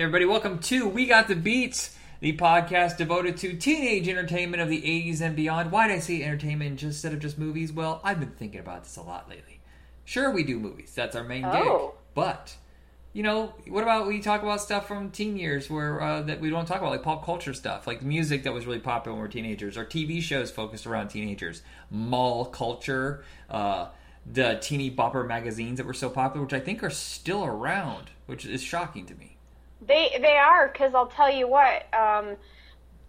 Hey, everybody, welcome to We Got the Beats, the podcast devoted to teenage entertainment of the 80s and beyond. Why did I say entertainment just, instead of just movies? Well, I've been thinking about this a lot lately. Sure, we do movies, that's our main gig. Oh. But, you know, what about we talk about stuff from teen years where uh, that we don't talk about, like pop culture stuff, like music that was really popular when we were teenagers, or TV shows focused around teenagers, mall culture, uh, the teeny bopper magazines that were so popular, which I think are still around, which is shocking to me. They they are because I'll tell you what. Um,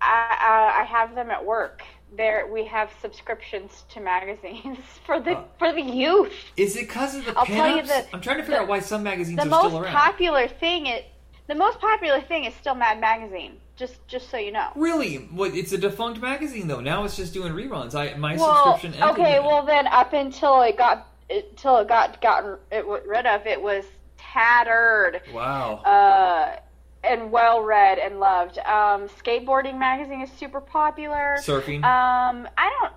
I uh, I have them at work. There we have subscriptions to magazines for the Uh, for the youth. Is it because of the I'll tell you the- I'm trying to figure the- out why some magazines The are most still around. popular thing is the most popular thing is still Mad Magazine. Just just so you know. really? What? It's a defunct magazine though. Now it's just doing reruns. I my Well, subscription. ended okay. Well, then up until it got until it got gotten it, rid of, it was tattered. wow. uh, and well read and loved. Um, skateboarding magazine is super popular. Surfing. Um, I don't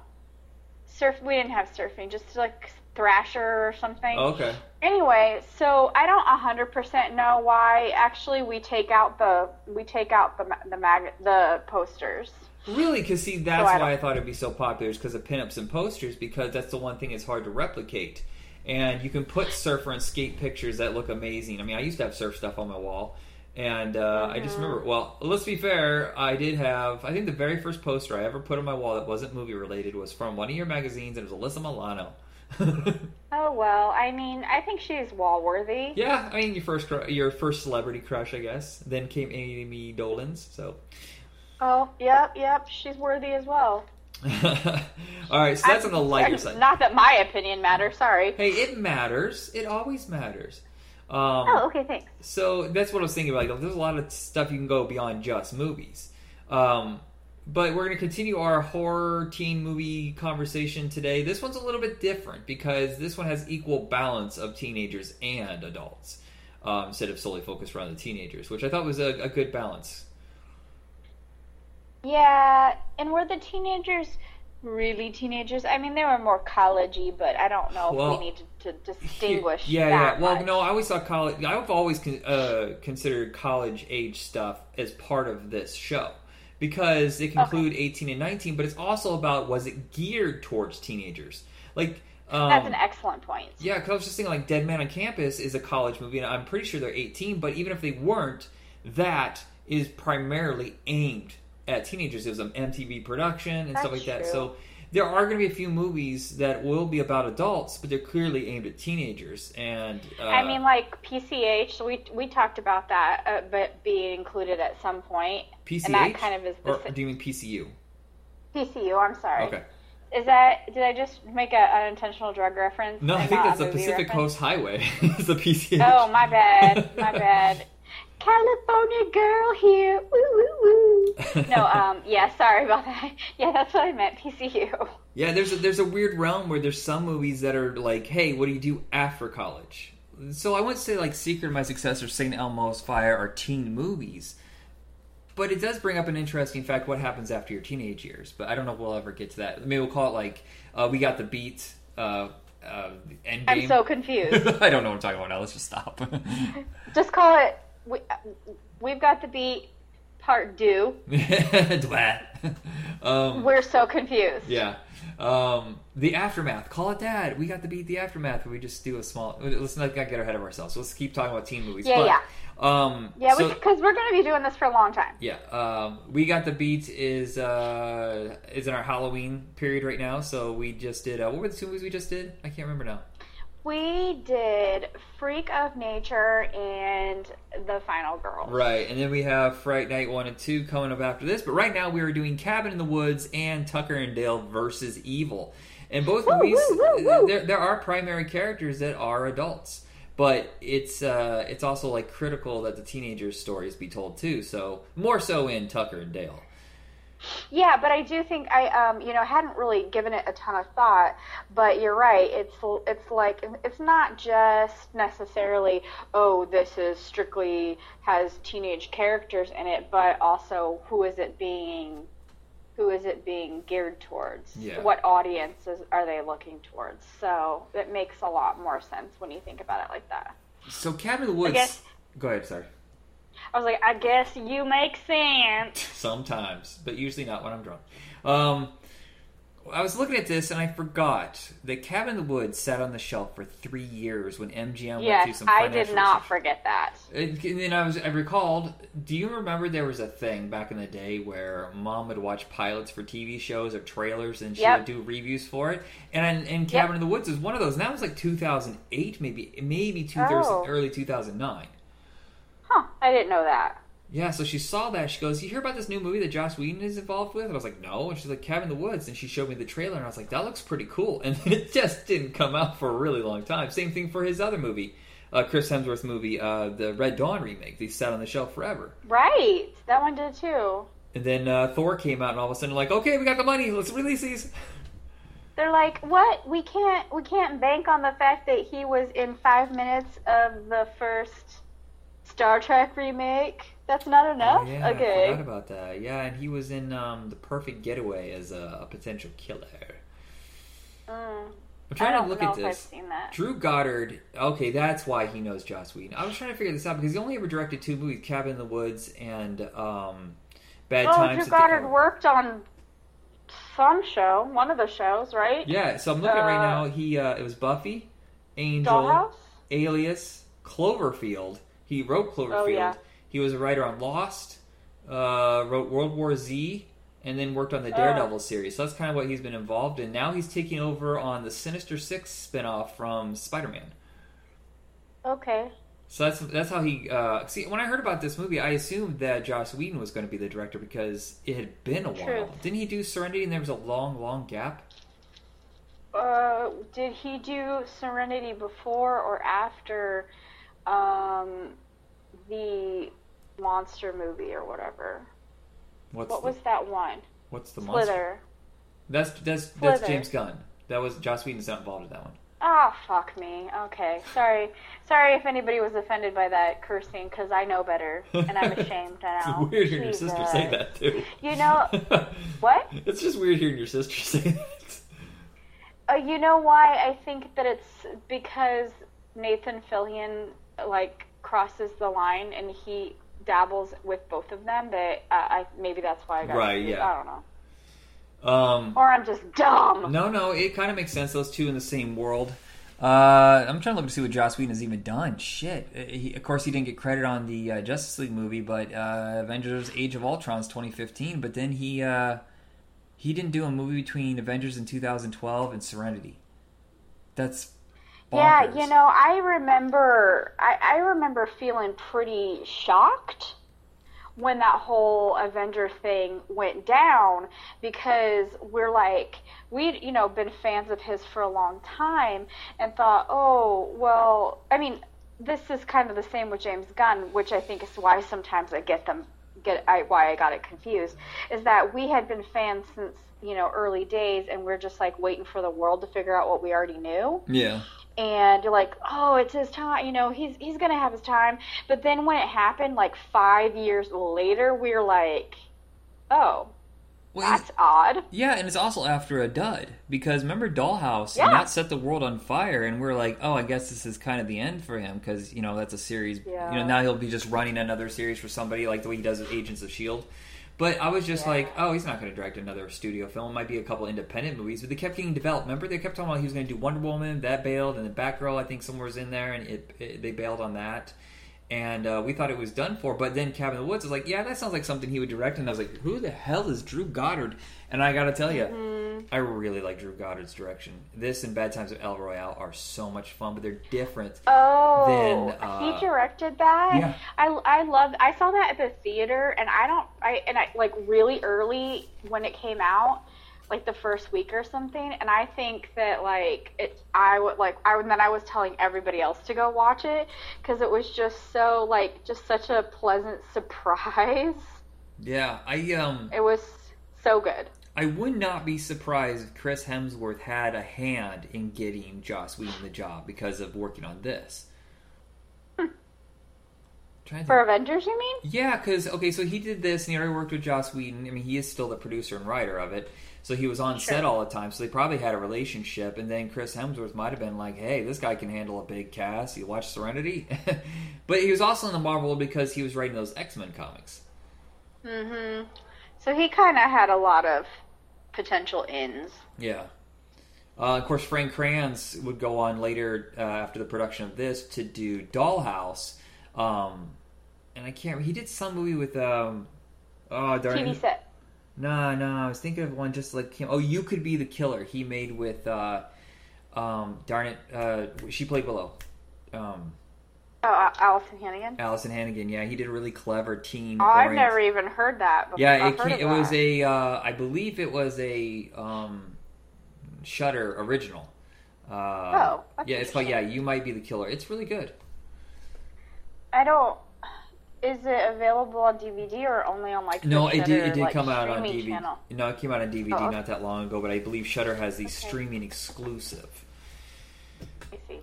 surf. We didn't have surfing, just like Thrasher or something. Oh, okay. Anyway, so I don't hundred percent know why. Actually, we take out the we take out the the mag the posters. Really? Because see, that's So I why I thought it'd be so popular is because of pinups and posters. Because that's the one thing it's hard to replicate. And you can put surfer and skate pictures that look amazing. I mean, I used to have surf stuff on my wall, and uh, I Mm-hmm. just remember. Well, let's be fair. I did have. I think the very first poster I ever put on my wall that wasn't movie related was from one of your magazines, and it was Alyssa Milano. Oh well, I mean, I think she's wall worthy. Yeah, I mean your first your first celebrity crush, I guess. Then came Amy Dolenz. So, Oh, yep, yep, she's worthy as well. all right. So that's on the lighter side. Not that my opinion matters. Sorry. Hey, it matters. It always matters. Um, Oh, okay, thanks. So that's what I was thinking. Like, there's a lot of stuff you can go beyond just movies. Um, but we're going to continue our horror teen movie conversation today. This one's a little bit different because this one has equal balance of teenagers and adults um, instead of solely focused around the teenagers, which I thought was a, a good balance. Yeah, and were the teenagers really teenagers? I mean, they were more collegey, but I don't know Well, if we need to, to distinguish. Yeah, that yeah. Well, much. no, I always thought college. I've always con- uh, considered college age stuff as part of this show because it can Okay. include eighteen and nineteen, but it's also about was it geared towards teenagers? Like, um, That's an excellent point. yeah, because I was just thinking like Dead Man on Campus is a college movie, and I'm pretty sure they're 18. But even if they weren't, that is primarily aimed at teenagers. It was an MTV production and stuff like That's that. So there are going to be a few movies that will be about adults, but they're clearly aimed at teenagers. And uh, I mean, like PCH, we we talked about that, uh, but being included at some point, PCH, and that kind of is or si- do you mean PCU? PCU. I'm sorry. Okay. Is that? Did I just make an intentional drug reference? No, I think that's the Pacific reference? Coast Highway. it's the PCH. Oh, my bad. My bad. California girl here. Woo, woo, woo. No, um, yeah, sorry about that. Yeah, that's what I meant. PCU. Yeah, there's a, there's a weird realm where there's some movies that are like, hey, what do you do after college? So I wouldn't say like Secret, of My Successor, St. Elmo's Fire are teen movies, but it does bring up an interesting fact: what happens after your teenage years? But I don't know if we'll ever get to that. Maybe we'll call it like uh, we got the beat. Uh, uh, Endgame. I'm so confused. I don't know what I'm talking about now. Let's just stop. Just call it. We, we've got the beat part due. Um, We're so confused. Yeah. Um, the aftermath. Call it that. We got to beat the aftermath. We just do a small. Let's not get ahead of ourselves. Let's keep talking about teen movies. Yeah, but, yeah. Um, Yeah, so- because we're going to be doing this for a long time. yeah. Um, we got the beat is uh, is in our Halloween period right now. So we just did. Uh, what were the two movies we just did? I can't remember now. We did Freak of Nature and The Final Girl. Right, and then we have Fright Night one and two coming up after this. But right now we are doing Cabin in the Woods and Tucker and Dale versus Evil. And both Woo, movies, woo, woo. there there are primary characters that are adults, but it's uh, it's also like critical that the teenagers' stories be told too. So more so in Tucker and Dale. Yeah, but I do think I, um, you know, hadn't really given it a ton of thought. But you're right. It's it's like it's not just necessarily oh, this is strictly has teenage characters in it, but also who is it being, who is it being geared towards? Yeah. What audiences are they looking towards? So it makes a lot more sense when you think about it like that. So Cabin in the Woods. guess- Go ahead. Sorry. I was like, I guess you make sense. Sometimes, but usually not when I'm drunk. Um, I was looking at this and I forgot that Cabin in the Woods sat on the shelf for three years when MGM went through Yes, some I did not restructuring. forget that. And then I was I recalled. Do you remember there was a thing back in the day where mom would watch pilots for TV shows or trailers, and she Yep. would do reviews for it. And and Cabin in the Woods was one of those. And that was like 2008, maybe maybe 2000, Oh. early 2009. Huh, I didn't know that. Yeah, so she saw that. She goes, "You hear about this new movie that Joss Whedon is involved with?" And I was like, "No." And she's like, "Cabin in the Woods." And she showed me the trailer, and I was like, "That looks pretty cool." And it just didn't come out for a really long time. Same thing for his other movie, uh, Chris Hemsworth movie, uh, the Red Dawn remake. They sat on the shelf forever. Right, that one did too. And then uh, Thor came out, and all of a sudden, like, okay, we got the money. Let's release these. They're like, what? We can't we can't bank on the fact that he was in five minutes of the first Star Trek remake. That's not enough. Oh, yeah, I okay. forgot about that. Yeah, and he was in um, the Perfect Getaway as a, a potential killer. Mm. I'm I trying to look know at this. seen that. Drew Goddard. Okay, that's why he knows Joss Whedon. I was trying to figure this out because he only ever directed two movies: Cabin in the Woods and um, Bad Oh, Times. Drew Goddard worked on some show, one of the shows, right? Yeah, so I'm looking right Uh, now. He uh, it was Buffy, Angel, Dollhouse. Alias, Cloverfield. He wrote Cloverfield. Oh, yeah. He was a writer on Lost. Uh, wrote World War Z, and then worked on the Daredevil series. So that's kind of what he's been involved in. Now he's taking over on the Sinister Six spinoff from Spider-Man. Okay. So that's that's how he. Uh, see, when I heard about this movie, I assumed that Joss Whedon was going to be the director because it had been a while. Didn't he do Serenity? And there was a long, long gap. Uh, did he do Serenity before or after um, the monster movie or whatever? What's What the, was that one? what's the monster? Slither. That's that's that's Slither. James Gunn. That was Joss Whedon's not involved in that one. Ah, fuck me. Okay, sorry. Sorry if anybody was offended by that cursing, because I know better, and I'm ashamed now. It's weird hearing your sister say that too. You know what? It's just weird hearing your sister say that. Uh, you know why I think that it's because Nathan Fillion like crosses the line and he dabbles with both of them. That uh, I maybe that's why I got Right, confused. yeah. I don't know. Um, Or I'm just dumb. no, no, it kind of makes sense. Those two in the same world. Uh, I'm trying to look to see what Joss Whedon has even done. Shit. Uh, He, of course, he didn't get credit on the uh, Justice League movie, but uh, Avengers: Age of Ultron's 2015. But then he uh, he didn't do a movie between Avengers in 2012 and Serenity. That's Yeah, you know, I remember I, I remember feeling pretty shocked when that whole Avenger thing went down because we're like we'd, you know, been fans of his for a long time and thought, "Oh, well, I mean, this is kind of the same with James Gunn, which I think is why sometimes I get them get I, why I got it confused is that we had been fans since you know early days and we're just like waiting for the world to figure out what we already knew Yeah. And you're like, oh, it's his time. You know, he's he's gonna have his time. But then when it happened, like five years later, we are like, oh, Well, that's odd. Yeah, and it's also after a dud because remember Dollhouse Yeah. and that set the world on fire, and we're like, oh, I guess this is kind of the end for him because you know that's a series. Yeah. You know now he'll be just running another series for somebody like the way he does with Agents of Shield. But I was just Yeah. like, oh, he's not going to direct another studio film. It might be a couple independent movies, but they kept getting developed. Remember, they kept talking about he was going to do Wonder Woman, that bailed, and then Batgirl, I think somewhere was in there, and it, it they bailed on that. And uh, we thought it was done for, but then Cabin in the Woods was like, yeah, that sounds like something he would direct. And I was like, who the hell is Drew Goddard? And I got to tell you, Mm-hmm. I really like Drew Goddard's direction. This and Bad Times at El Royale are so much fun, but they're different. Oh, Then, uh, he directed that. yeah. I I loved. I saw that at the theater, and I don't. I and I like really early when it came out, like the first week or something. And I think that like it. I would like. I would. Then I was telling everybody else to go watch it because it was just so like just such a pleasant surprise. Yeah, I um, It was so good. I would not be surprised if Chris Hemsworth had a hand in getting Joss Whedon the job because of working on this. Trying to For Avengers, you mean? Yeah, because okay, so he did this, and he already worked with Joss Whedon. I mean, he is still the producer and writer of it, so he was on Sure. set all the time. So they probably had a relationship. And then Chris Hemsworth might have been like, "Hey, this guy can handle a big cast. You watch Serenity," but he was also in the Marvel world because he was writing those X Men comics. Mm-hmm. So he kind of had a lot of potential ins. Yeah. Uh, of course, Fran Kranz would go on later uh, after the production of this to do Dollhouse, um, and I can't. He did some movie with um, oh darn TV set. No, no, I was thinking of one just like him. Oh, you could be the killer. He made with, uh, um, darn it, uh, she played below. Um, Oh, Alyson Hannigan. Alyson Hannigan. Yeah, he did a really clever teen. Oh, I've never even heard that. Before. Yeah, it, it was a. Uh, I believe it was a um, Shudder original. Uh, Oh, yeah, it's called Yeah, you might be the killer. It's really good. I don't. Is it available on DVD or only on like? No, it did. It did like, come out on DVD. Channel? No, it came out on DVD Oh, okay. not that long ago, but I believe Shudder has the Okay. streaming exclusive. I see.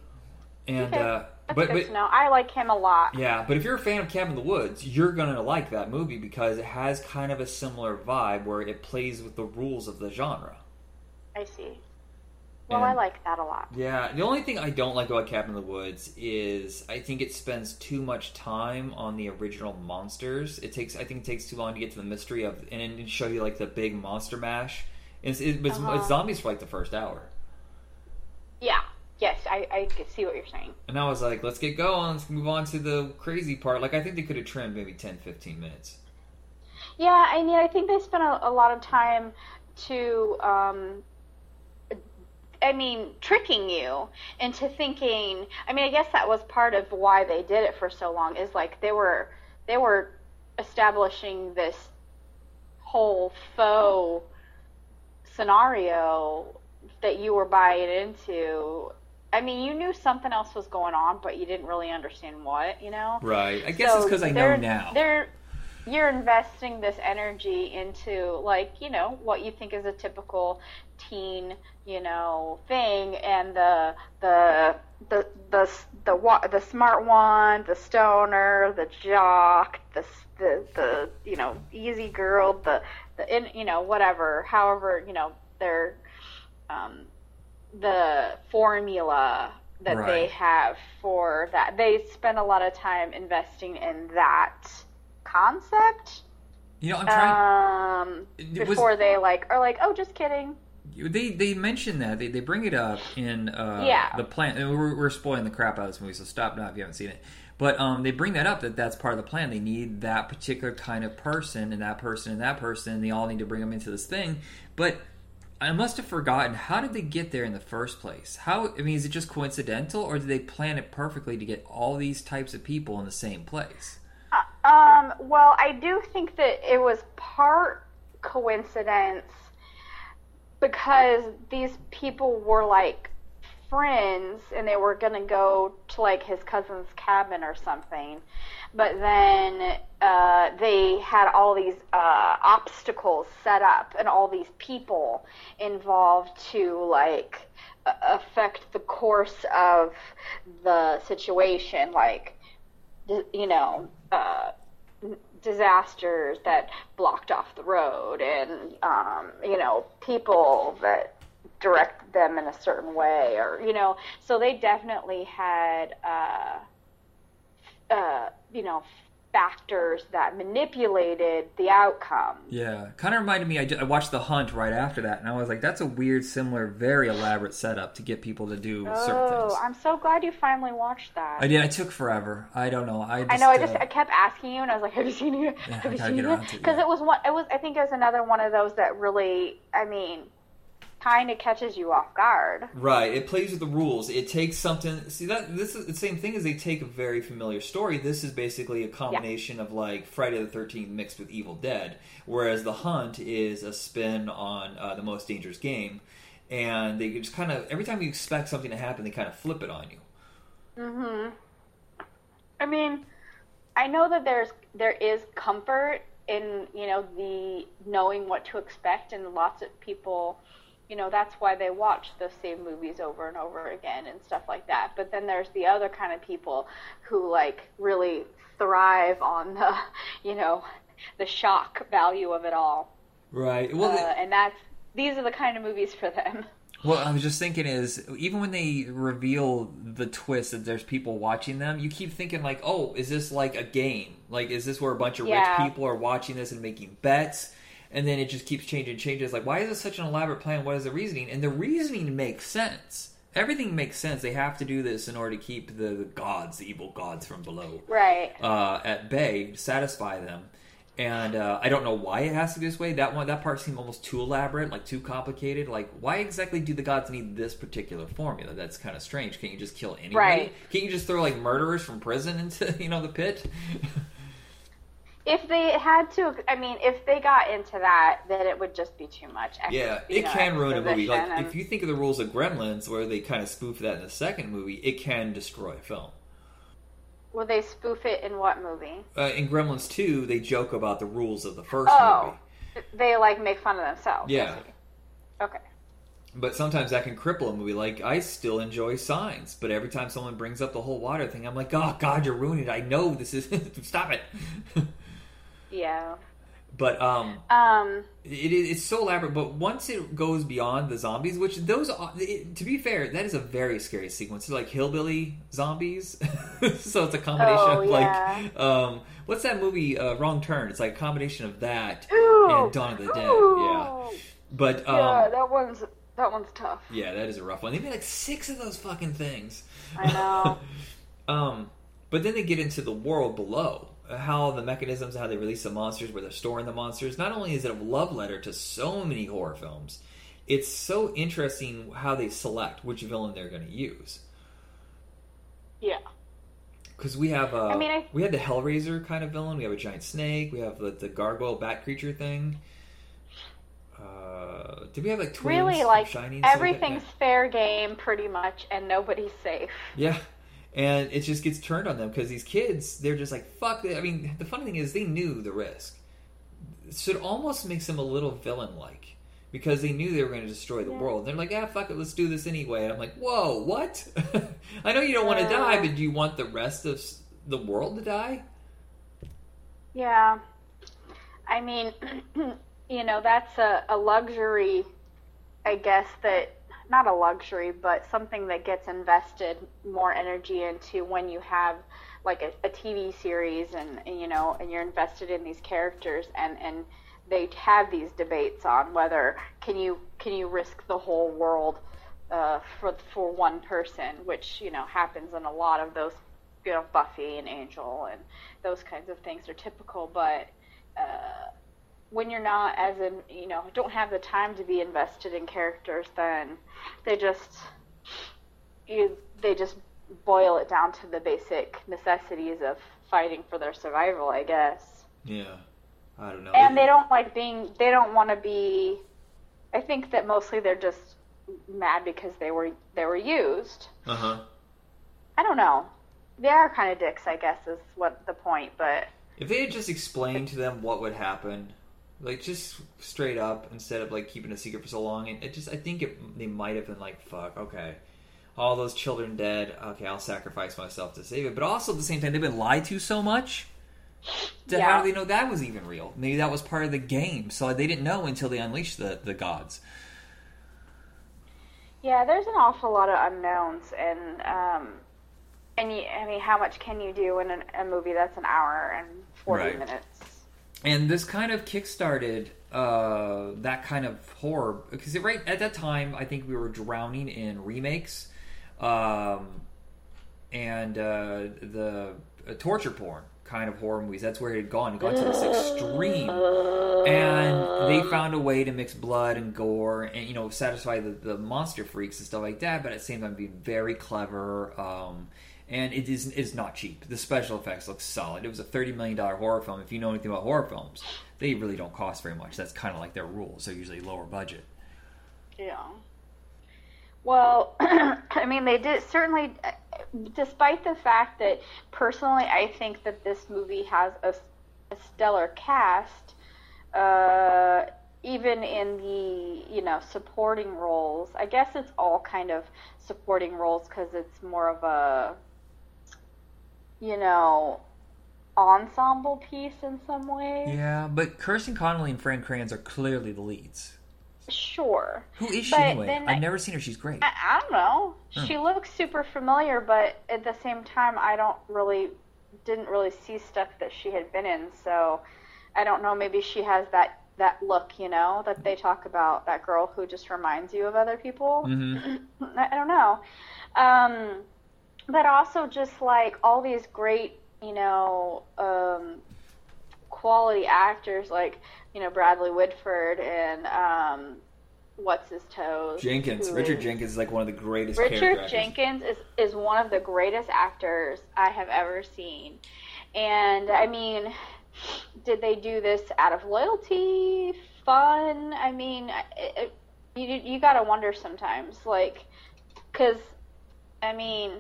And Okay. uh, That's but good but know. I like him a lot. Yeah, but if you're a fan of Cabin in the Woods, you're gonna like that movie because it has kind of a similar vibe where it plays with the rules of the genre. I see. Well, I like that a lot. Yeah, the only thing I don't like about Cabin in the Woods is I think it spends too much time on the original monsters. It takes I think it takes too long to get to the mystery of and show you like the big monster mash. It's, it, it's, Uh-huh. it's zombies for like the first hour, Yeah. Yes, I, I see what you're saying. and I was like, let's get going. Let's move on to the crazy part. Like I think they could have trimmed maybe 10, 15 minutes. Yeah, I mean, I think they spent a, a lot of time to, um, I mean, tricking you into thinking. I mean, I guess that was part of why they did it for so long. Is like they were they were establishing this whole faux scenario that you were buying into. I mean, you knew something else was going on, but you didn't really understand what. You know. Right. I guess So it's because I know now. They're you're investing this energy into like you know what you think is a typical teen you know thing, and the the the the the the smart one, the stoner, the jock, the the the you know easy girl, the the in you know whatever, however you know they're um, the formula that they have for that. They spend a lot of time investing in that concept You know, I'm trying. um, It was- before they like are like, oh, just kidding. They they mention that they, they bring it up in uh, Yeah. the plan. and We're, we're spoiling the crap out of this movie, so stop now if you haven't seen it. But um, they bring that up that that's part of the plan. They need that particular kind of person, and that person, and that person. And they all need to bring them into this thing. But I must have forgotten how did they get there in the first place? How I mean, is it just coincidental, or did they plan it perfectly to get all these types of people in the same place? Um, well, I do think that it was part coincidence because these people were like friends and they were going to go to like his cousin's cabin or something. But then uh, they had all these uh, obstacles set up and all these people involved to like affect the course of the situation. Like, you know, uh, disasters that blocked off the road and, um, you know, people that direct them in a certain way or, you know, so they definitely had, uh, uh, you know, factors that manipulated the outcome. Yeah, kind of reminded me. I, ju- I watched The Hunt right after that, and I was like, "That's a weird, similar, very elaborate setup to get people to do certain Oh, things." I'm so glad you finally watched that. I did. It took forever. I don't know. I, just, I know. I just uh, I kept asking you, and I was like, "Have you seen it? Have I you seen get it?" around it, Because yeah. it was one. It was. I think it was another one of those that really. I mean, kind of catches you off guard. Right. It plays with the rules. It takes something. See that this is the same thing as they take a very familiar story. This is basically a combination of like Friday the Thirteenth mixed with Evil Dead, whereas The Hunt is a spin on uh, the Most Dangerous Game, and they just kind of every time you expect something to happen, they kind of flip it on you. hmm I mean, I know that there's there is comfort in you know the knowing what to expect, and lots of people, you know that's why they watch the same movies over and over again and stuff like that but then there's the other kind of people who like really thrive on the you know the shock value of it all right well uh, and that's these are the kind of movies for them Well, I was just thinking is even when they reveal the twist that there's people watching them, you keep thinking like, oh, is this like a game? Like, is this where a bunch of Yeah. rich people are watching this and making bets? And then it just keeps changing, changes. Like, why is this such an elaborate plan? What is the reasoning? And the reasoning makes sense. Everything makes sense. They have to do this in order to keep the, the gods, the evil gods from below, right uh, at bay, satisfy them. And uh, I don't know why it has to be this way. That one, that part seemed almost too elaborate, like too complicated. Like, why exactly do the gods need this particular formula? That's kind of strange. Can't you just kill anybody? Right. Can't you just throw like murderers from prison into you know the pit? if they had to i mean if they got into that then it would just be too much ex- yeah, it know, can ruin a movie. Like, and- if you think of the rules of Gremlins, where they kind of spoof that in the second movie, it can destroy a film. will they spoof it in what movie Uh, in Gremlins 2, they joke about the rules of the first Oh. movie. they like make fun of themselves Yeah. okay But sometimes that can cripple a movie. Like I still enjoy Signs, but every time someone brings up the whole water thing, I'm like, oh God, you're ruining it. I know this is stop it. yeah but um, um it is it's so elaborate. But once it goes beyond the zombies, which those are, it, to be fair, that is a very scary sequence. It's like hillbilly zombies, so it's a combination Oh, of yeah. like um, what's that movie? Uh, Wrong Turn. It's like a combination of that and Dawn of the Dead. Ooh. Yeah, but um, yeah that one's that one's tough yeah, that is a rough one. They made like six of those fucking things. i know Um, but then they get into the world below, how the mechanisms, how they release the monsters, where they're storing the monsters. Not only is it a love letter to so many horror films, it's so interesting how they select which villain they're going to use. yeah Because we have, uh, I mean, I- we have the Hellraiser kind of villain. We have a giant snake. We have the, the gargoyle bat creature thing. Uh, did we have like twins really like everything's fair game pretty much and nobody's safe Yeah. And it just gets turned on them because these kids, they're just like, fuck. I mean, the funny thing is, they knew the risk. So it almost makes them a little villain like because they knew they were going to destroy the Yeah. world. They're like, ah, fuck it, let's do this anyway. And I'm like, whoa, what? I know you don't want to die, but do you want the rest of the world to die? Yeah. I mean, you know, that's a, a luxury, I guess, that not a luxury, but something that gets invested more energy into when you have like a, a TV series and, and, you know, and you're invested in these characters and, and they have these debates on whether can you can you risk the whole world uh, for for one person, which you know happens in a lot of those, you know, Buffy and Angel and those kinds of things are typical. But uh, when you're not as in, you know, don't have the time to be invested in characters, then they just you they just boil it down to the basic necessities of fighting for their survival, I guess Yeah. I don't know. and they don't like being they don't want to be i think that mostly they're just mad because they were they were used Uh huh. i don't know they are kind of dicks i guess is what the point but If they had just explained to them what would happen, like just straight up instead of like keeping a secret for so long, and it just I think it, they might have been like, "Fuck, okay, all those children dead. Okay, I'll sacrifice myself to save it." But also at the same time, they've been lied to so much. That Yeah. How do they know that was even real? Maybe that was part of the game, so they didn't know until they unleashed the the gods. yeah there's an awful lot of unknowns and um and you, i mean how much can you do in an, a movie that's an hour and 40 Right. minutes and this kind of kickstarted uh, that kind of horror because right at that time I think we were drowning in remakes um, and uh, the uh, torture porn kind of horror movies. That's where it had gone, gone to this extreme, and they found a way to mix blood and gore and you know satisfy the, the monster freaks and stuff like that, but at the same time being very clever. Um, and it is is not cheap. The special effects look solid. It was a thirty million dollar horror film. If you know anything about horror films, they really don't cost very much. That's kind of like their rules. They're usually lower budget. Yeah. Well, I mean, they did certainly, despite the fact that personally, I think that this movie has a, a stellar cast. Uh, even in the you know supporting roles, I guess it's all kind of supporting roles because it's more of a you know ensemble piece in some ways. Yeah, but Kristen Connolly and Fran Kranz are clearly the leads. Sure. Who is she But anyway? I've I- never seen her. She's great. I, I don't know. She looks super familiar, but at the same time, I don't really didn't really see stuff that she had been in. So I don't know. Maybe she has that that look, you know, that they talk about. That girl who just reminds you of other people. hmm I, I don't know. Um, but also just like all these great, you know, um, quality actors like you know Bradley Whitford and um, what's his toes Jenkins, who Richard Jenkins is like one of the greatest. Richard. Jenkins is, is one of the greatest actors I have ever seen. And I mean, did they do this out of loyalty, fun? I mean, it, it, you you got to wonder sometimes, like, because I mean,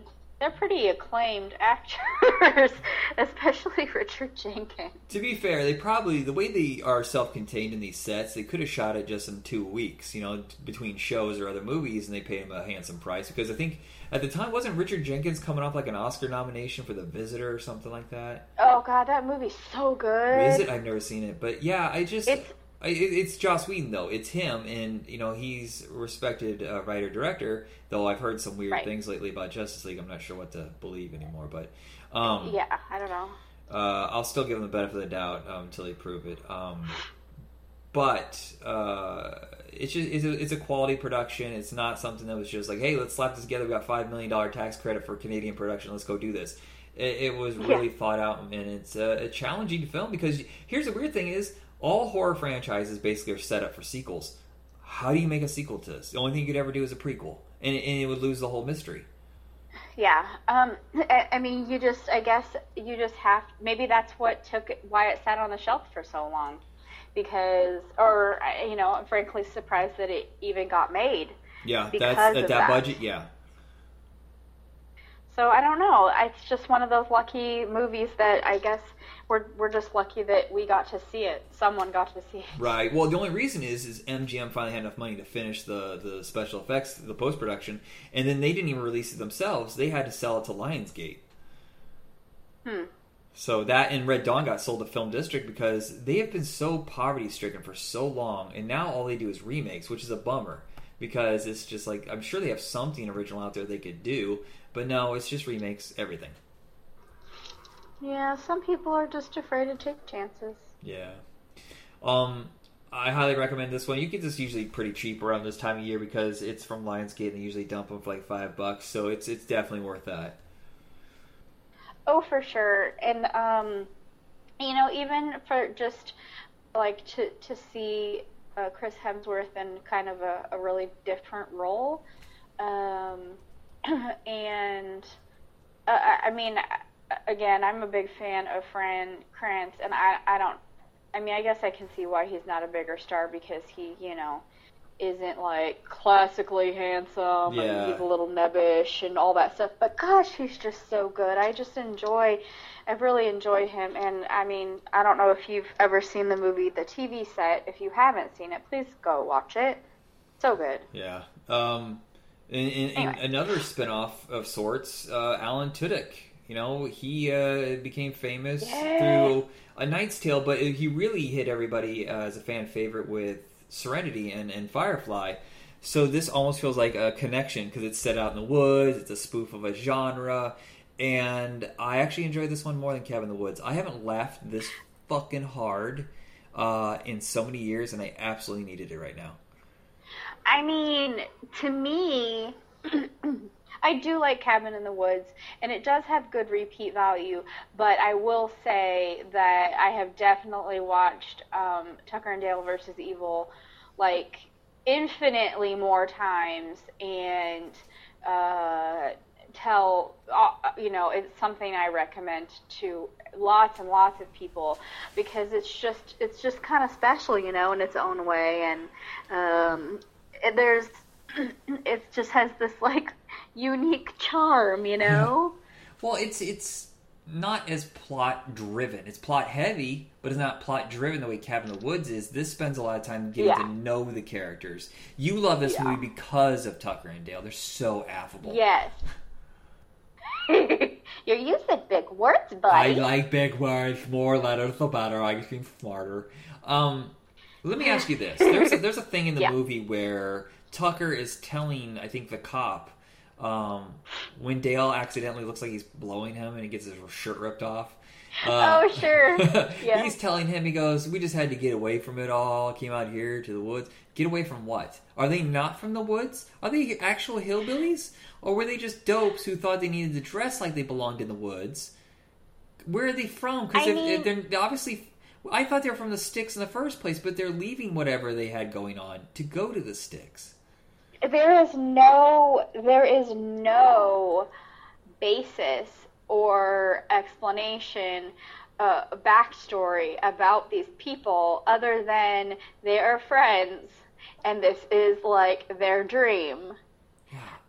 they're pretty acclaimed actors, especially Richard Jenkins. To be fair, they probably the way they are self-contained in these sets, they could have shot it just in two weeks, you know, between shows or other movies, and they paid him a handsome price because I think at the time wasn't Richard Jenkins coming off like an Oscar nomination for The Visitor or something like that. Oh God, that movie's so good. Is it? I've never seen it, but yeah, I just It's- it's Joss Whedon though. It's him, and you know he's respected uh, writer director. Though I've heard some weird Right. things lately about Justice League. I'm not sure what to believe anymore, but um, Yeah, I don't know. uh, I'll still give him the benefit of the doubt um, until they prove it. Um, but uh, it's just it's a, it's a quality production. It's not something that was just like, hey, let's slap this together. We got five million dollar tax credit for Canadian production. Let's go do this. It, it was really thought out, and it's a, a challenging film because here's the weird thing: is all horror franchises basically are set up for sequels. How do you make a sequel to this? The only thing you could ever do is a prequel, and, and it would lose the whole mystery. Yeah. Um, I, I mean, you just, I guess you just have, maybe that's what took why it sat on the shelf for so long. Because, or, you know, I'm frankly surprised that it even got made. Yeah, that's at that, that. budget. Yeah, So I don't know. It's just one of those lucky movies that I guess we're, we're just lucky that we got to see it. Someone got to see it. Right. Well, the only reason is is MGM finally had enough money to finish the the special effects, the post production, and then they didn't even release it themselves. They had to sell it to Lionsgate. Hmm. So that and Red Dawn got sold to Film District because they have been so poverty stricken for so long, and now all they do is remakes, which is a bummer because it's just like I'm sure they have something original out there they could do, but no, it's just remakes everything. Yeah, some people are just afraid to take chances. Yeah. Um, I highly recommend this one. You get this usually pretty cheap around this time of year because it's from Lionsgate and they usually dump them for like five bucks. So it's it's definitely worth that. Oh, for sure. And um, you know, even for just like to to see uh, Chris Hemsworth in kind of a, a really different role, um, and uh, I I mean, again, I'm a big fan of Fran Kranz, and I I don't. I mean, I guess I can see why he's not a bigger star because he, you know, isn't like classically handsome Yeah. and he's a little nebbish and all that stuff. But gosh, he's just so good. I just enjoy, I really enjoy him. And I mean, I don't know if you've ever seen the movie The TV Set. If you haven't seen it, please go watch it. So good. Yeah. Um, in, in Anyway. another spin-off of sorts, uh, Alan Tudyk. You know, he uh, became famous Yeah. through A Knight's Tale, but he really hit everybody uh, as a fan favorite with Serenity and, and Firefly. So this almost feels like a connection because it's set out in the woods. It's a spoof of a genre, and I actually enjoyed this one more than Cabin in the Woods. I haven't laughed this fucking hard uh, in so many years, and I absolutely needed it right now. I mean, to me, I do like Cabin in the Woods, and it does have good repeat value. But I will say that I have definitely watched um, Tucker and Dale versus Evil like infinitely more times, and uh, tell uh, you know it's something I recommend to lots and lots of people because it's just it's just kind of special, you know, in its own way, and um, it- there's it just has this like unique charm, you know. Well, it's it's not as plot driven. It's plot heavy, but it's not plot driven the way Cabin in the Woods is. This spends a lot of time getting Yeah. to know the characters. You love this Yeah. movie because of Tucker and Dale. They're so affable. Yes. You're using big words, but I like big words. More letters, the better. I seem smarter. Um, let me ask you this: there's a, there's a thing in the Yeah. movie where Tucker is telling, I think, the cop um, when Dale accidentally looks like he's blowing him and he gets his shirt ripped off. Uh, oh, sure. Yeah. He's telling him, he goes, We just had to get away from it all. Came out here to the woods. Get away from what? Are they not from the woods? Are they actual hillbillies? Or were they just dopes who thought they needed to dress like they belonged in the woods? Where are they from? Because I they're, mean- they're, they're obviously. I thought they were from the sticks in the first place, but they're leaving whatever they had going on to go to the sticks. there is no there is no basis or explanation uh, backstory about these people other than they are friends and this is like their dream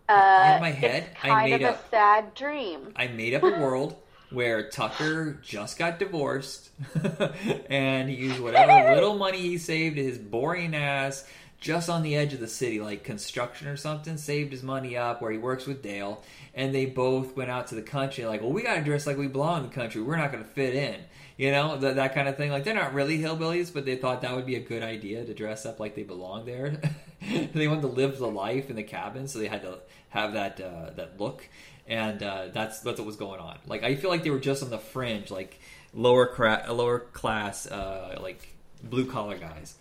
uh, in my head, it's I made of up. a sad dream I made up a world where Tucker just got divorced and he used whatever little money he saved his boring ass just on the edge of the city, like construction or something, saved his money up where he works with Dale, and they both went out to the country, like, well, we got to dress like we belong in the country. We're not going to fit in. You know, that, that kind of thing. Like, they're not really hillbillies, but they thought that would be a good idea to dress up like they belong there. they wanted to live the life in the cabin, so they had to have that uh, that look and uh, that's that's what was going on. Like I feel like they were just on the fringe, like lower cra- lower class, uh, like blue collar guys.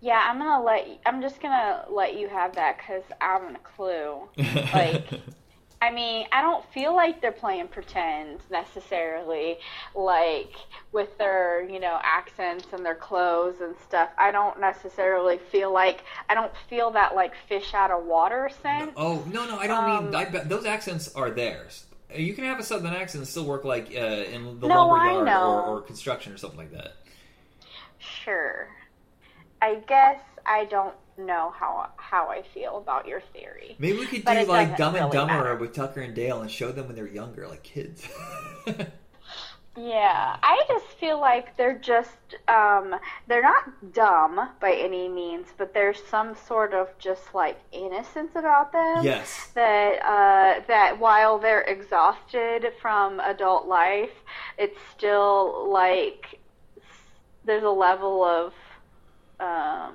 Yeah i'm gonna let you, i'm just gonna let you have that because i'm in a clue Like, I mean, I don't feel like they're playing pretend necessarily, like with their, you know, accents and their clothes and stuff. I don't necessarily feel like I don't feel that like fish out of water sense. oh no, no, I don't mean Um, I, those accents are theirs. You can have a southern accent and still work like uh, in the No, lumberyard or, or construction or something like that. Sure. I guess I don't know how how I feel about your theory. Maybe we could do like Dumb and really Dumber matter. with Tucker and Dale and show them when they're younger, like kids. Yeah, I just feel like they're just um they're not dumb by any means, but there's some sort of just like innocence about them. yes. That uh that while they're exhausted from adult life, it's still like there's a level of um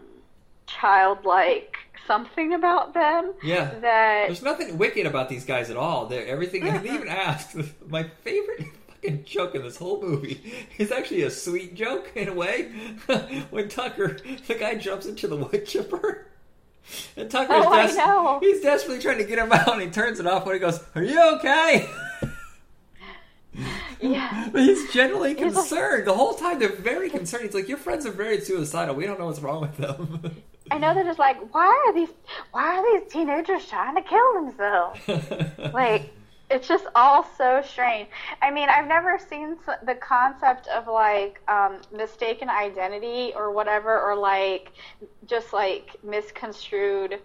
childlike something about them Yeah. that There's nothing wicked about these guys at all. They're everything. They even asked. My favorite fucking joke in this whole movie is actually a sweet joke in a way. when Tucker, the guy jumps into the wood chipper, and Tucker Oh, I des- know. he's desperately trying to get him out, and he turns it off when he goes, "Are you okay?" yeah. But he's generally He's like- concerned the whole time. They're very concerned. He's like, "Your friends are very suicidal. We don't know what's wrong with them." I know they're just like, why are these why are these teenagers trying to kill themselves? like it's just all so strange. I mean, I've never seen the concept of like um, mistaken identity or whatever, or like just like misconstrued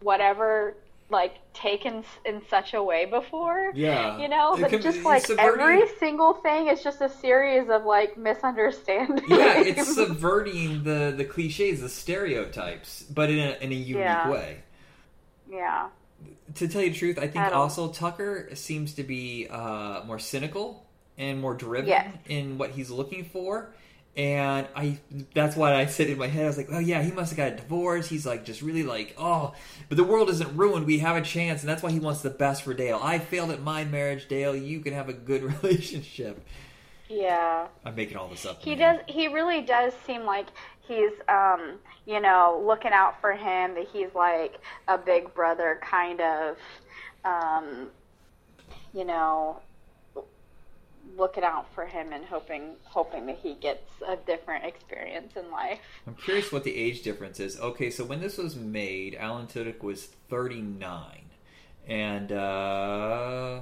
whatever, like taken in such a way before. yeah, You know, but can- just like subverting- every single thing is just a series of like misunderstandings. yeah, it's subverting the the cliches, the stereotypes, but in a in a unique Yeah. way. yeah. To tell you the truth, I think I also Tucker seems to be uh, more cynical and more driven Yes. in what he's looking for. And I that's why I said in my head, I was like, oh yeah, he must have got a divorce. He's like just really like, oh, but the world isn't ruined. We have a chance, and that's why he wants the best for Dale. I failed at my marriage, Dale. You can have a good relationship. Yeah. I'm making all this up. He does. He really does seem like he's, um, you know, looking out for him. That he's like a big brother, kind of, um, you know, looking out for him and hoping, hoping that he gets a different experience in life. I'm curious what the age difference is. Okay, so when this was made, Alan Tudyk was 39, and uh,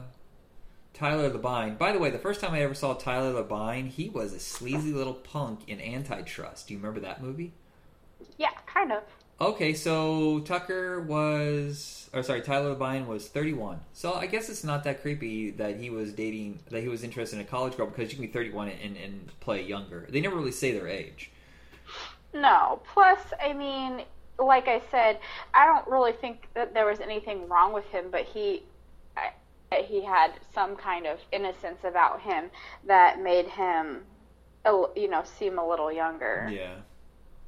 Tyler Labine. By the way, the first time I ever saw Tyler Labine, he was a sleazy little punk in Antitrust. Do you remember that movie? Yeah, kind of. Okay, so Tucker was, or sorry, Tyler Labine was 31. So I guess it's not that creepy that he was dating, that he was interested in a college girl because you can be 31 and, and play younger. They never really say their age. No. Plus, I mean, like I said, I don't really think that there was anything wrong with him, but he. I, he had some kind of innocence about him that made him, you know, seem a little younger. Yeah.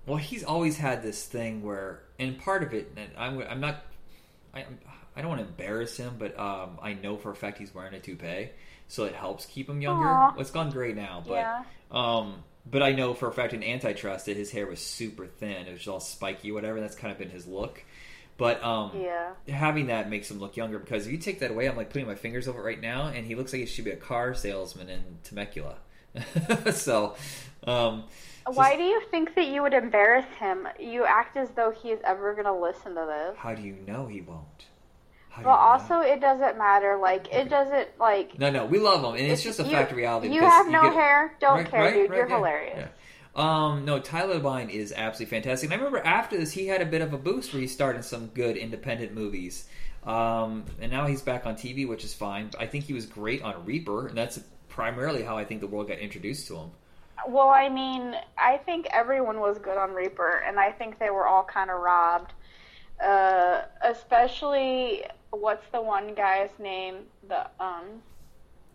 Well, he's always had this thing where, and part of it, and I'm, I'm not, I, I don't want to embarrass him, but um, I know for a fact he's wearing a toupee, so it helps keep him younger. Well, it's gone gray now, but Yeah. um, but I know for a fact in Antitrust that his hair was super thin. It was all spiky, whatever. That's kind of been his look. But um, Yeah. having that makes him look younger because if you take that away, I'm like putting my fingers over it right now, and he looks like he should be a car salesman in Temecula. so, um, Why do you think that you would embarrass him? You act as though he is ever going to listen to this. how do you know he won't? How Well, you know? also, it doesn't matter. Like, it doesn't, like. no, no, we love him, and it's just a you- fact of reality. You have no get- hair. Don't Right, care, right, dude. right, You're yeah, hilarious. yeah. Um, no, Tyler Labine is absolutely fantastic. And I remember after this, he had a bit of a boost where he starred in some good independent movies. Um, and now he's back on TV, which is fine. I think he was great on Reaper, and that's primarily how I think the world got introduced to him. Well, I mean, I think everyone was good on Reaper, and I think they were all kind of robbed. Uh, especially, what's the one guy's name? The um,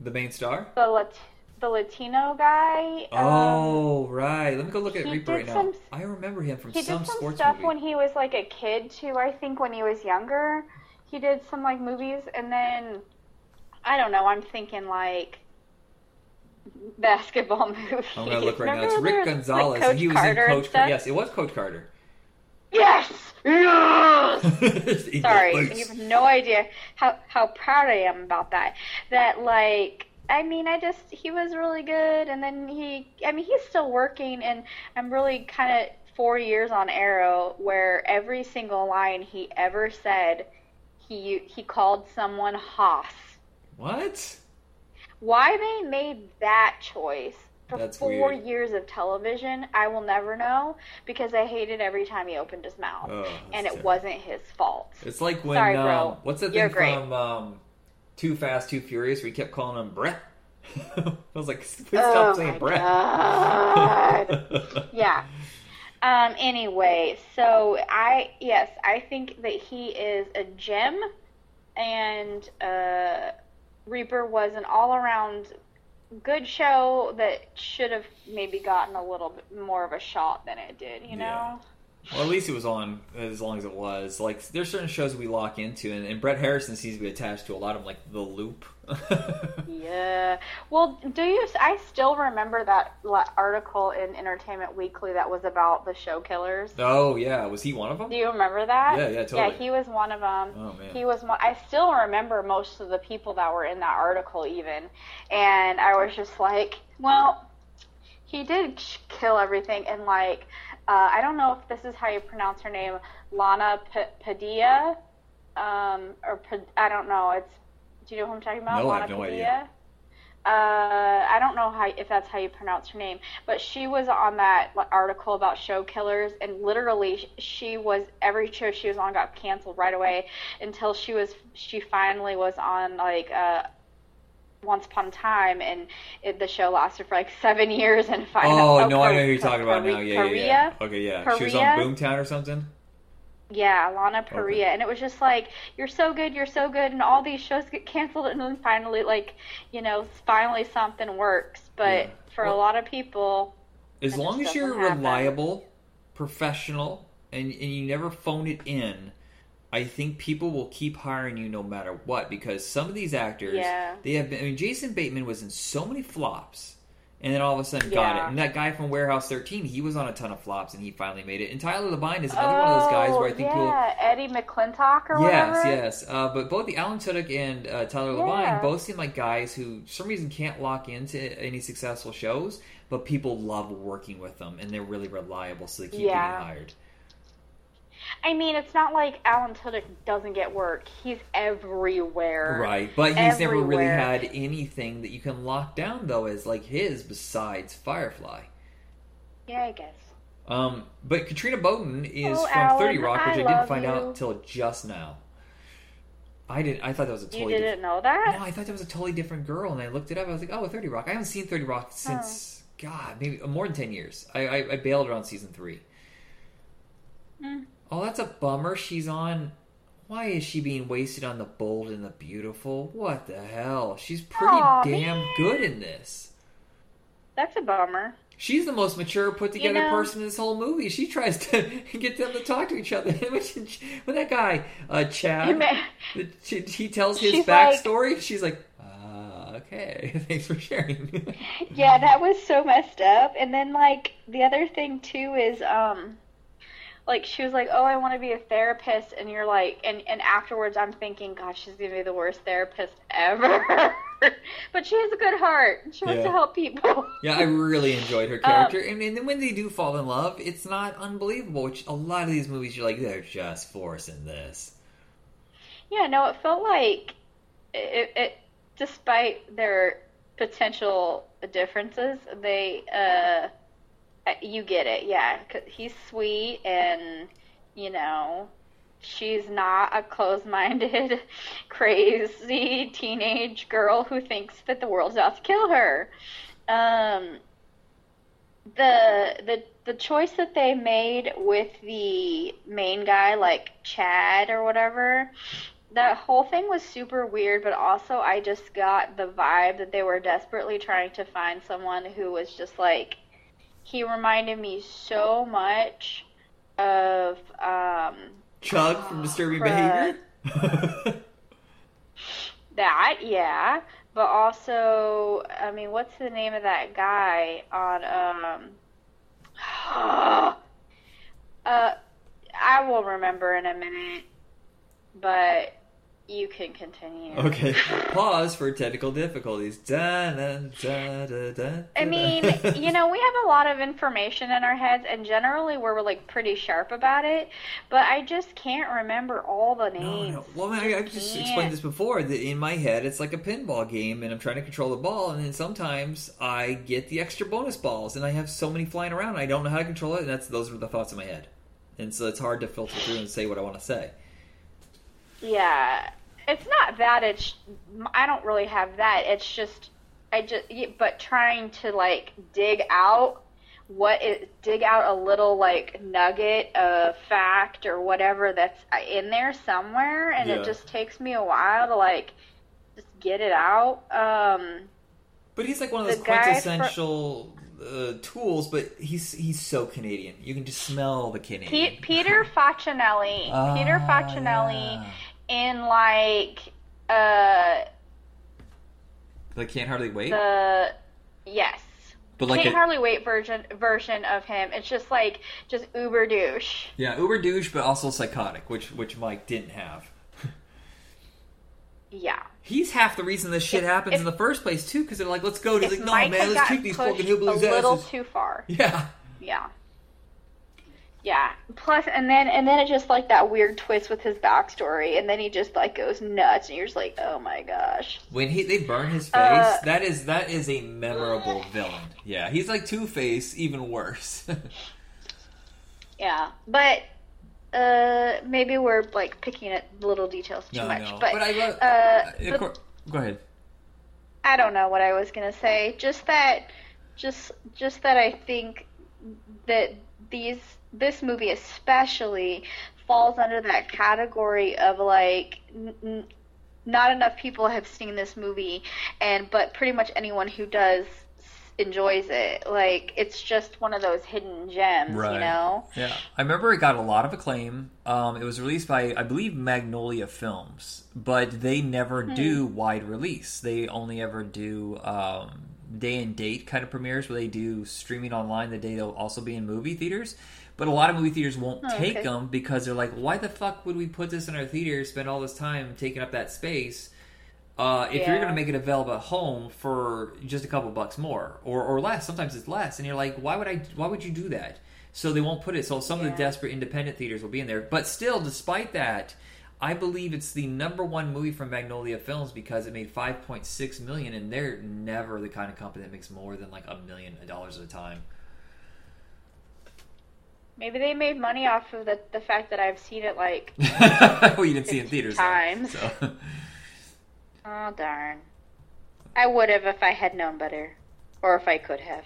The main star? the Lat- the Latino guy. um, Oh, right. Let me go look at Reaper right did now. I remember him from he some did some sports stuff movie. when he was like a kid too. I think when he was younger, he did some like movies, and then I don't know. I'm thinking like basketball movies. I'm gonna look right now. It's Rick Gonzalez. Like, Coach he was Carter in Coach. stuff? Yes, it was Coach Carter. Yes. Yes. Sorry, your you have no idea how how proud I am about that. That like. I mean, I just he was really good, and then he. I mean, he's still working, and I'm really kind of four years on Arrow, where every single line he ever said, he he called someone Hoss. What? Why they made that choice for That's four weird. years of television, I will never know because I hated every time he opened his mouth, Oh, and it terrible. wasn't his fault. It's like when Sorry, um, bro. what's that You're thing from um, Too Fast, Too Furious, where he kept calling him Brett. I was like, please Oh stop saying my Brett. Yeah. Um, anyway, so I yes, I think that he is a gem, and uh, Reaper was an all-around good show that should have maybe gotten a little bit more of a shot than it did. You know. Well, at least it was on as long as it was. Like, there's certain shows we lock into, and, and Bret Harrison seems to be attached to a lot of them, like The Loop. Yeah. Well, do you? I still remember that article in Entertainment Weekly that was about the show killers. oh yeah, was he one of them? Do you remember that? Yeah, yeah, totally. Yeah, he was one of them. Oh, man. He was one. I still remember most of the people that were in that article, even, and I was just like, well, he did kill everything, and like, uh, I don't know if this is how you pronounce her name, Lana P- Padilla, um, or P- I don't know. It's. Do you know who I'm talking about? No, I have no Padilla. idea. Uh, I don't know how if that's how you pronounce her name, but she was on that article about show killers, and literally she was every show she was on got canceled right away until she was she finally was on like uh, Once Upon a Time, and it, the show lasted for like seven years, and finally. Oh, oh no, I know who you're talking about now. Yeah, yeah, yeah. Okay, yeah. She was on Boomtown or something. Yeah, Lana Parrilla, and it was just like you're so good, you're so good, and all these shows get canceled, and then finally, like you know, finally something works. But Yeah. for Well- a lot of people, As long as you're happen. reliable, professional, and, and you never phone it in, I think people will keep hiring you no matter what. Because some of these actors, Yeah. they have been. I mean, Jason Bateman was in so many flops, and then all of a sudden got it. And that guy from Warehouse 13, he was on a ton of flops, and he finally made it. And Tyler Labine is another one of those guys where I think oh, people. yeah, Eddie McClintock or Yes, whatever. yes. Uh, but both the Alan Tudyk and uh, Tyler Yeah. Labine both seem like guys who, for some reason, can't lock into any successful shows, but people love working with them, and they're really reliable, so they keep Yeah. getting hired. I mean, it's not like Alan Tudyk doesn't get work; he's everywhere. Right, but he's never really had anything that you can lock down, though, as like his besides Firefly. Yeah, I guess. Um, but Katrina Bowden is Oh, from Alan, Thirty Rock, which I, I didn't find you. out till just now. I didn't. I thought that was a You didn't know that? No, I thought that was a totally different girl, and I looked it up. I was like, oh, 30 Rock. I haven't seen 30 Rock since, God, maybe more than 10 years. I, I, I bailed around season three. Mm. Oh, that's a bummer. She's on. Why is she being wasted on the bold and the beautiful? What the hell? She's pretty Aw, damn man. good in this. That's a bummer. She's the most mature, put together know- person in this whole movie. She tries to get them to talk to each other. when, that guy, uh, Chad, she, he tells his She's like- backstory, she's like, uh, okay, thanks for sharing. Yeah, that was so messed up. And then like the other thing too is um like she was like, "Oh, I want to be a therapist." And you're like and and afterwards I'm thinking, "Gosh, she's going to be the worst therapist ever." but she has a good heart. She wants Yeah. to help people. Yeah, I really enjoyed her Um, character, and, and then when they do fall in love, it's not unbelievable. Which a lot of these movies, you're like, they're just forcing this. Yeah, no, it felt like it, it despite their potential differences, they uh you get it. Yeah, he's sweet and you know, she's not a closed-minded crazy teenage girl who thinks that the world's out to kill her. Um the the the choice that they made with the main guy like Chad or whatever that whole thing was super weird but also I just got the vibe that they were desperately trying to find someone who was just like he reminded me so much of um Chug from Disturbing. Behavior. that yeah but also I mean what's the name of that guy on um uh I will remember in a minute but you can continue okay, pause for technical difficulties. Da, da, da, da, da, I mean, you know, we have a lot of information in our heads, and generally we're like pretty sharp about it. But I just can't remember all the names. no. Well, I, I've just Can't. explained this before. That in my head, it's like a pinball game, and I'm trying to control the ball, and then sometimes I get the extra bonus balls, and I have so many flying around, I don't know how to control it, and that's those are the thoughts in my head, and so it's hard to filter through and say what I want to say. Yeah, it's not that. It's I don't really have that. It's just I just but trying to like dig out what is dig out a little like nugget of fact or whatever that's in there somewhere, and Yeah. it just takes me a while to like just get it out. Um, But he's like one of those quintessential uh, tools, but he's he's so Canadian. You can just smell the Canadian. Pe- Peter Facinelli. Peter Ah, Facinelli yeah. In like uh Like can't hardly wait. the yes. but like Can't a, hardly wait version version of him. It's just like just uber douche. yeah, uber douche, but also psychotic, which which Mike didn't have. Yeah. He's half the reason this shit If- happens if- in the first place too, because they're like, let's go. And he's like, no, Mike man, let's kick these fucking a little asses. too far. Yeah. Yeah. Yeah. Plus, and then and then it just like that weird twist with his backstory, and then he just like goes nuts, and you're just like, oh my gosh. When he they burn his face, Uh, that is that is a memorable villain. Yeah, he's like Two Face, even worse. Yeah, but uh, maybe we're like picking at little details too no, much. no. But, I love. uh, but- cour- go ahead. I don't know what I was gonna say. Just that, just just that I think that these this movie especially falls under that category of like. N- n- not enough people have seen this movie, and but pretty much anyone who does enjoys it. Like it's just one of those hidden gems, Right. you know. Yeah, I remember it got a lot of acclaim. Um, it was released by, I believe, Magnolia Films, but they never Hmm. do wide release. They only ever do um, day and date kind of premieres where they do streaming online the day they'll also be in movie theaters. But a lot of movie theaters won't Oh, take okay. them because they're like, why the fuck would we put this in our theater, spend all this time taking up that space? Uh, if you're going to make it available at home for just a couple bucks more or, or less, sometimes it's less, and you're like, why would I? Why would you do that? So they won't put it. So some of the desperate independent theaters will be in there, but still, despite that, I believe it's the number one movie from Magnolia Films because it made 5.6 million, and they're never the kind of company that makes more than like a million dollars at a time. Maybe they made money off of the the fact that I've seen it like well, you didn't see it in theaters times. so. oh darn. I would have if I had known better. Or if I could have.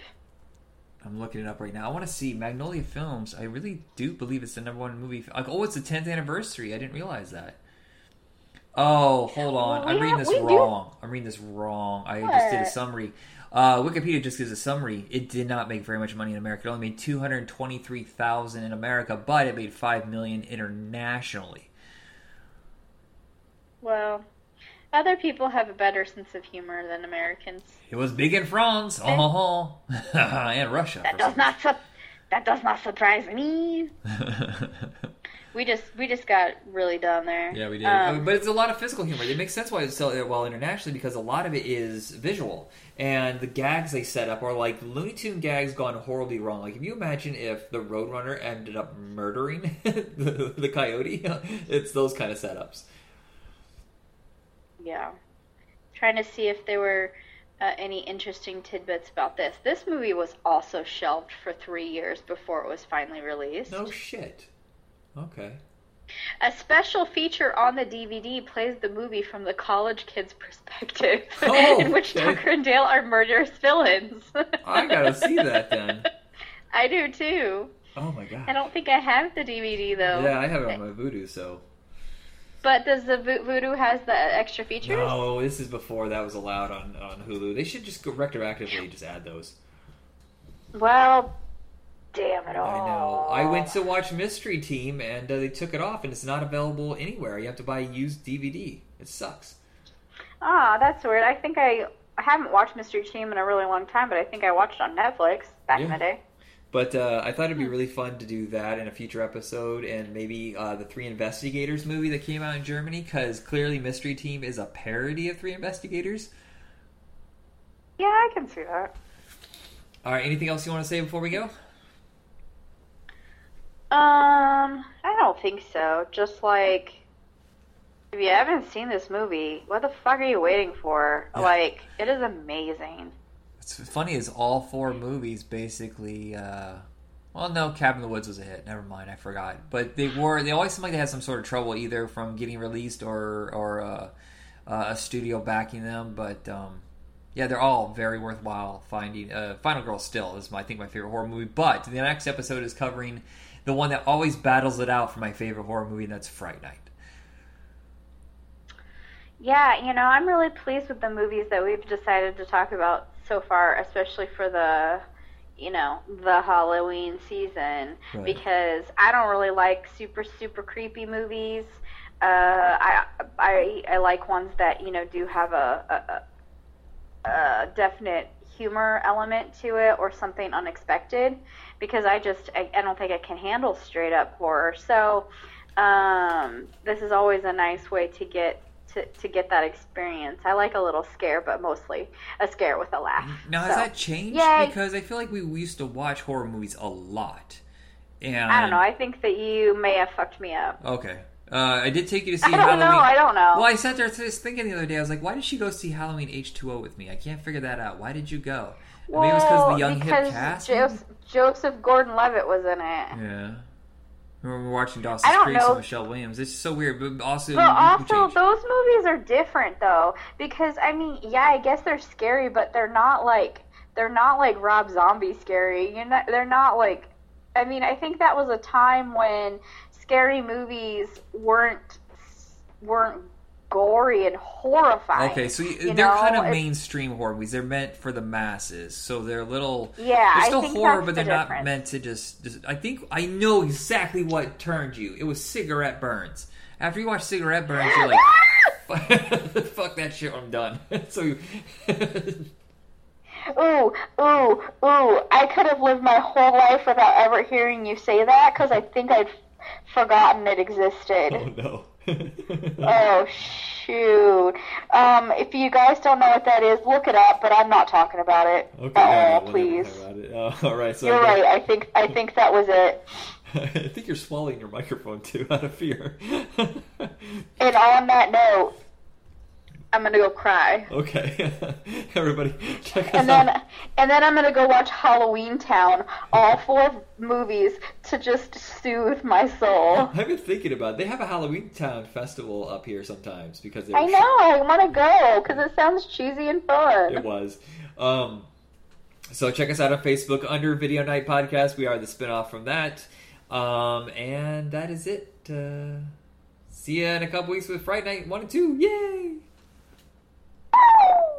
I'm looking it up right now. I want to see Magnolia Films. I really do believe it's the number one movie. Like, oh, it's the 10th anniversary. I didn't realize that. Oh, hold on. Well, I'm reading have- this we do- wrong. I'm reading this wrong. I just did a summary. Uh, Wikipedia just gives a summary. It did not make very much money in America. It only made 223,000 in America, but it made 5 million internationally. Well, other people have a better sense of humor than Americans. It was big in France. Oh, and Russia. That does not su- that does not surprise me. We just we just got really dumb there. Yeah, we did. Um, but it's a lot of physical humor. It makes sense why it's so well internationally because a lot of it is visual, and the gags they set up are like Looney Tune gags gone horribly wrong. Like if you imagine if the Roadrunner ended up murdering the, the coyote, it's those kind of setups. yeah. Trying to see if there were uh, any interesting tidbits about this. This movie was also shelved for three years before it was finally released. No shit. Okay. A special feature on the DVD plays the movie from the college kid's perspective, Oh, in which okay. Tucker and Dale are murderous villains. I gotta see that then. I do too. Oh my god! I don't think I have the DVD though. Yeah, I have it on my Vudu, so. But does the Vo- Vudu has the extra features? No, this is before that was allowed on, on Hulu. They should just go retroactively just add those. Well, damn it all. I know. I went to watch Mystery Team and uh, they took it off and it's not available anywhere. You have to buy a used DVD. It sucks. Ah, that's weird. I think I, I haven't watched Mystery Team in a really long time, but I think I watched on Netflix back in Yeah. the day. But uh, I thought it'd be really fun to do that in a future episode and maybe uh, the Three Investigators movie that came out in Germany because clearly Mystery Team is a parody of Three Investigators. Yeah, I can see that. All right, anything else you want to say before we go? Um, I don't think so. Just like, if you haven't seen this movie, what the fuck are you waiting for? Yeah. Like, it is amazing. It's funny is all four movies basically. Uh, well, no, Cabin in the Woods was a hit. Never mind, I forgot. But they were. They always seem like they had some sort of trouble either from getting released or or uh, uh, a studio backing them. But um, yeah, they're all very worthwhile finding. Uh, Final Girl still is my I think my favorite horror movie. But the next episode is covering the one that always battles it out for my favorite horror movie, and that's Fright Night. Yeah, you know, I'm really pleased with the movies that we've decided to talk about so far, especially for the, you know, the Halloween season, Right. because I don't really like super super creepy movies. Uh, I I I like ones that you know do have a, a, a definite humor element to it or something unexpected, because I just I, I don't think I can handle straight up horror. So um, this is always a nice way to get to, to get that experience. I like a little scare, but mostly a scare with a laugh. Now has So, that changed? Yay. Because I feel like we, we used to watch horror movies a lot. And I don't know. I think that you may have fucked me up. Okay. Uh, I did take you to see I don't Halloween. know. I don't know. Well, I sat there just thinking the other day. I was like, "Why did she go see Halloween H2O with me?" I can't figure that out. Why did you go? Maybe it was because of the young because hip cast. Joseph, Joseph Gordon-Levitt was in it. Yeah. Were watching Dawson's Creek know. with Michelle Williams. It's so weird, but also, But also, those movies are different though, because I mean, yeah, I guess they're scary, but they're not like they're not like Rob Zombie scary. You know, they're not like. I mean, I think that was a time when scary movies weren't weren't gory and horrifying. Okay, so you, you they're know, kind of mainstream horror movies. They're meant for the masses, so they're a little. Yeah, they're still horror, but they're the not meant to just, just. I think I know exactly what turned you. It was cigarette burns. After you watch cigarette burns, you're like, "Fuck that shit, I'm done." so, you- Ooh, ooh, ooh! I could have lived my whole life without ever hearing you say that because I think I'd forgotten it existed. oh no. Oh shoot! Um, if you guys don't know what that is, look it up. But I'm not talking about it. Okay, oh, no, no, please. Uh, all right, so You're right. I think I think that was it. I think you're swallowing your microphone too, out of fear. And on that note, I'm gonna go cry. Okay, everybody, check us And out. then, and then I'm gonna go watch Halloween Town, all four movies, to just soothe my soul. I've been thinking about. It. They have a Halloween Town festival up here sometimes because I know, I want to go because it sounds cheesy and fun. It was. Um, so check us out on Facebook under Video Night Podcast. We are the spinoff from that. Um, and that is it. Uh, see you in a couple weeks with Fright Night 1 and 2. Yay! Woo!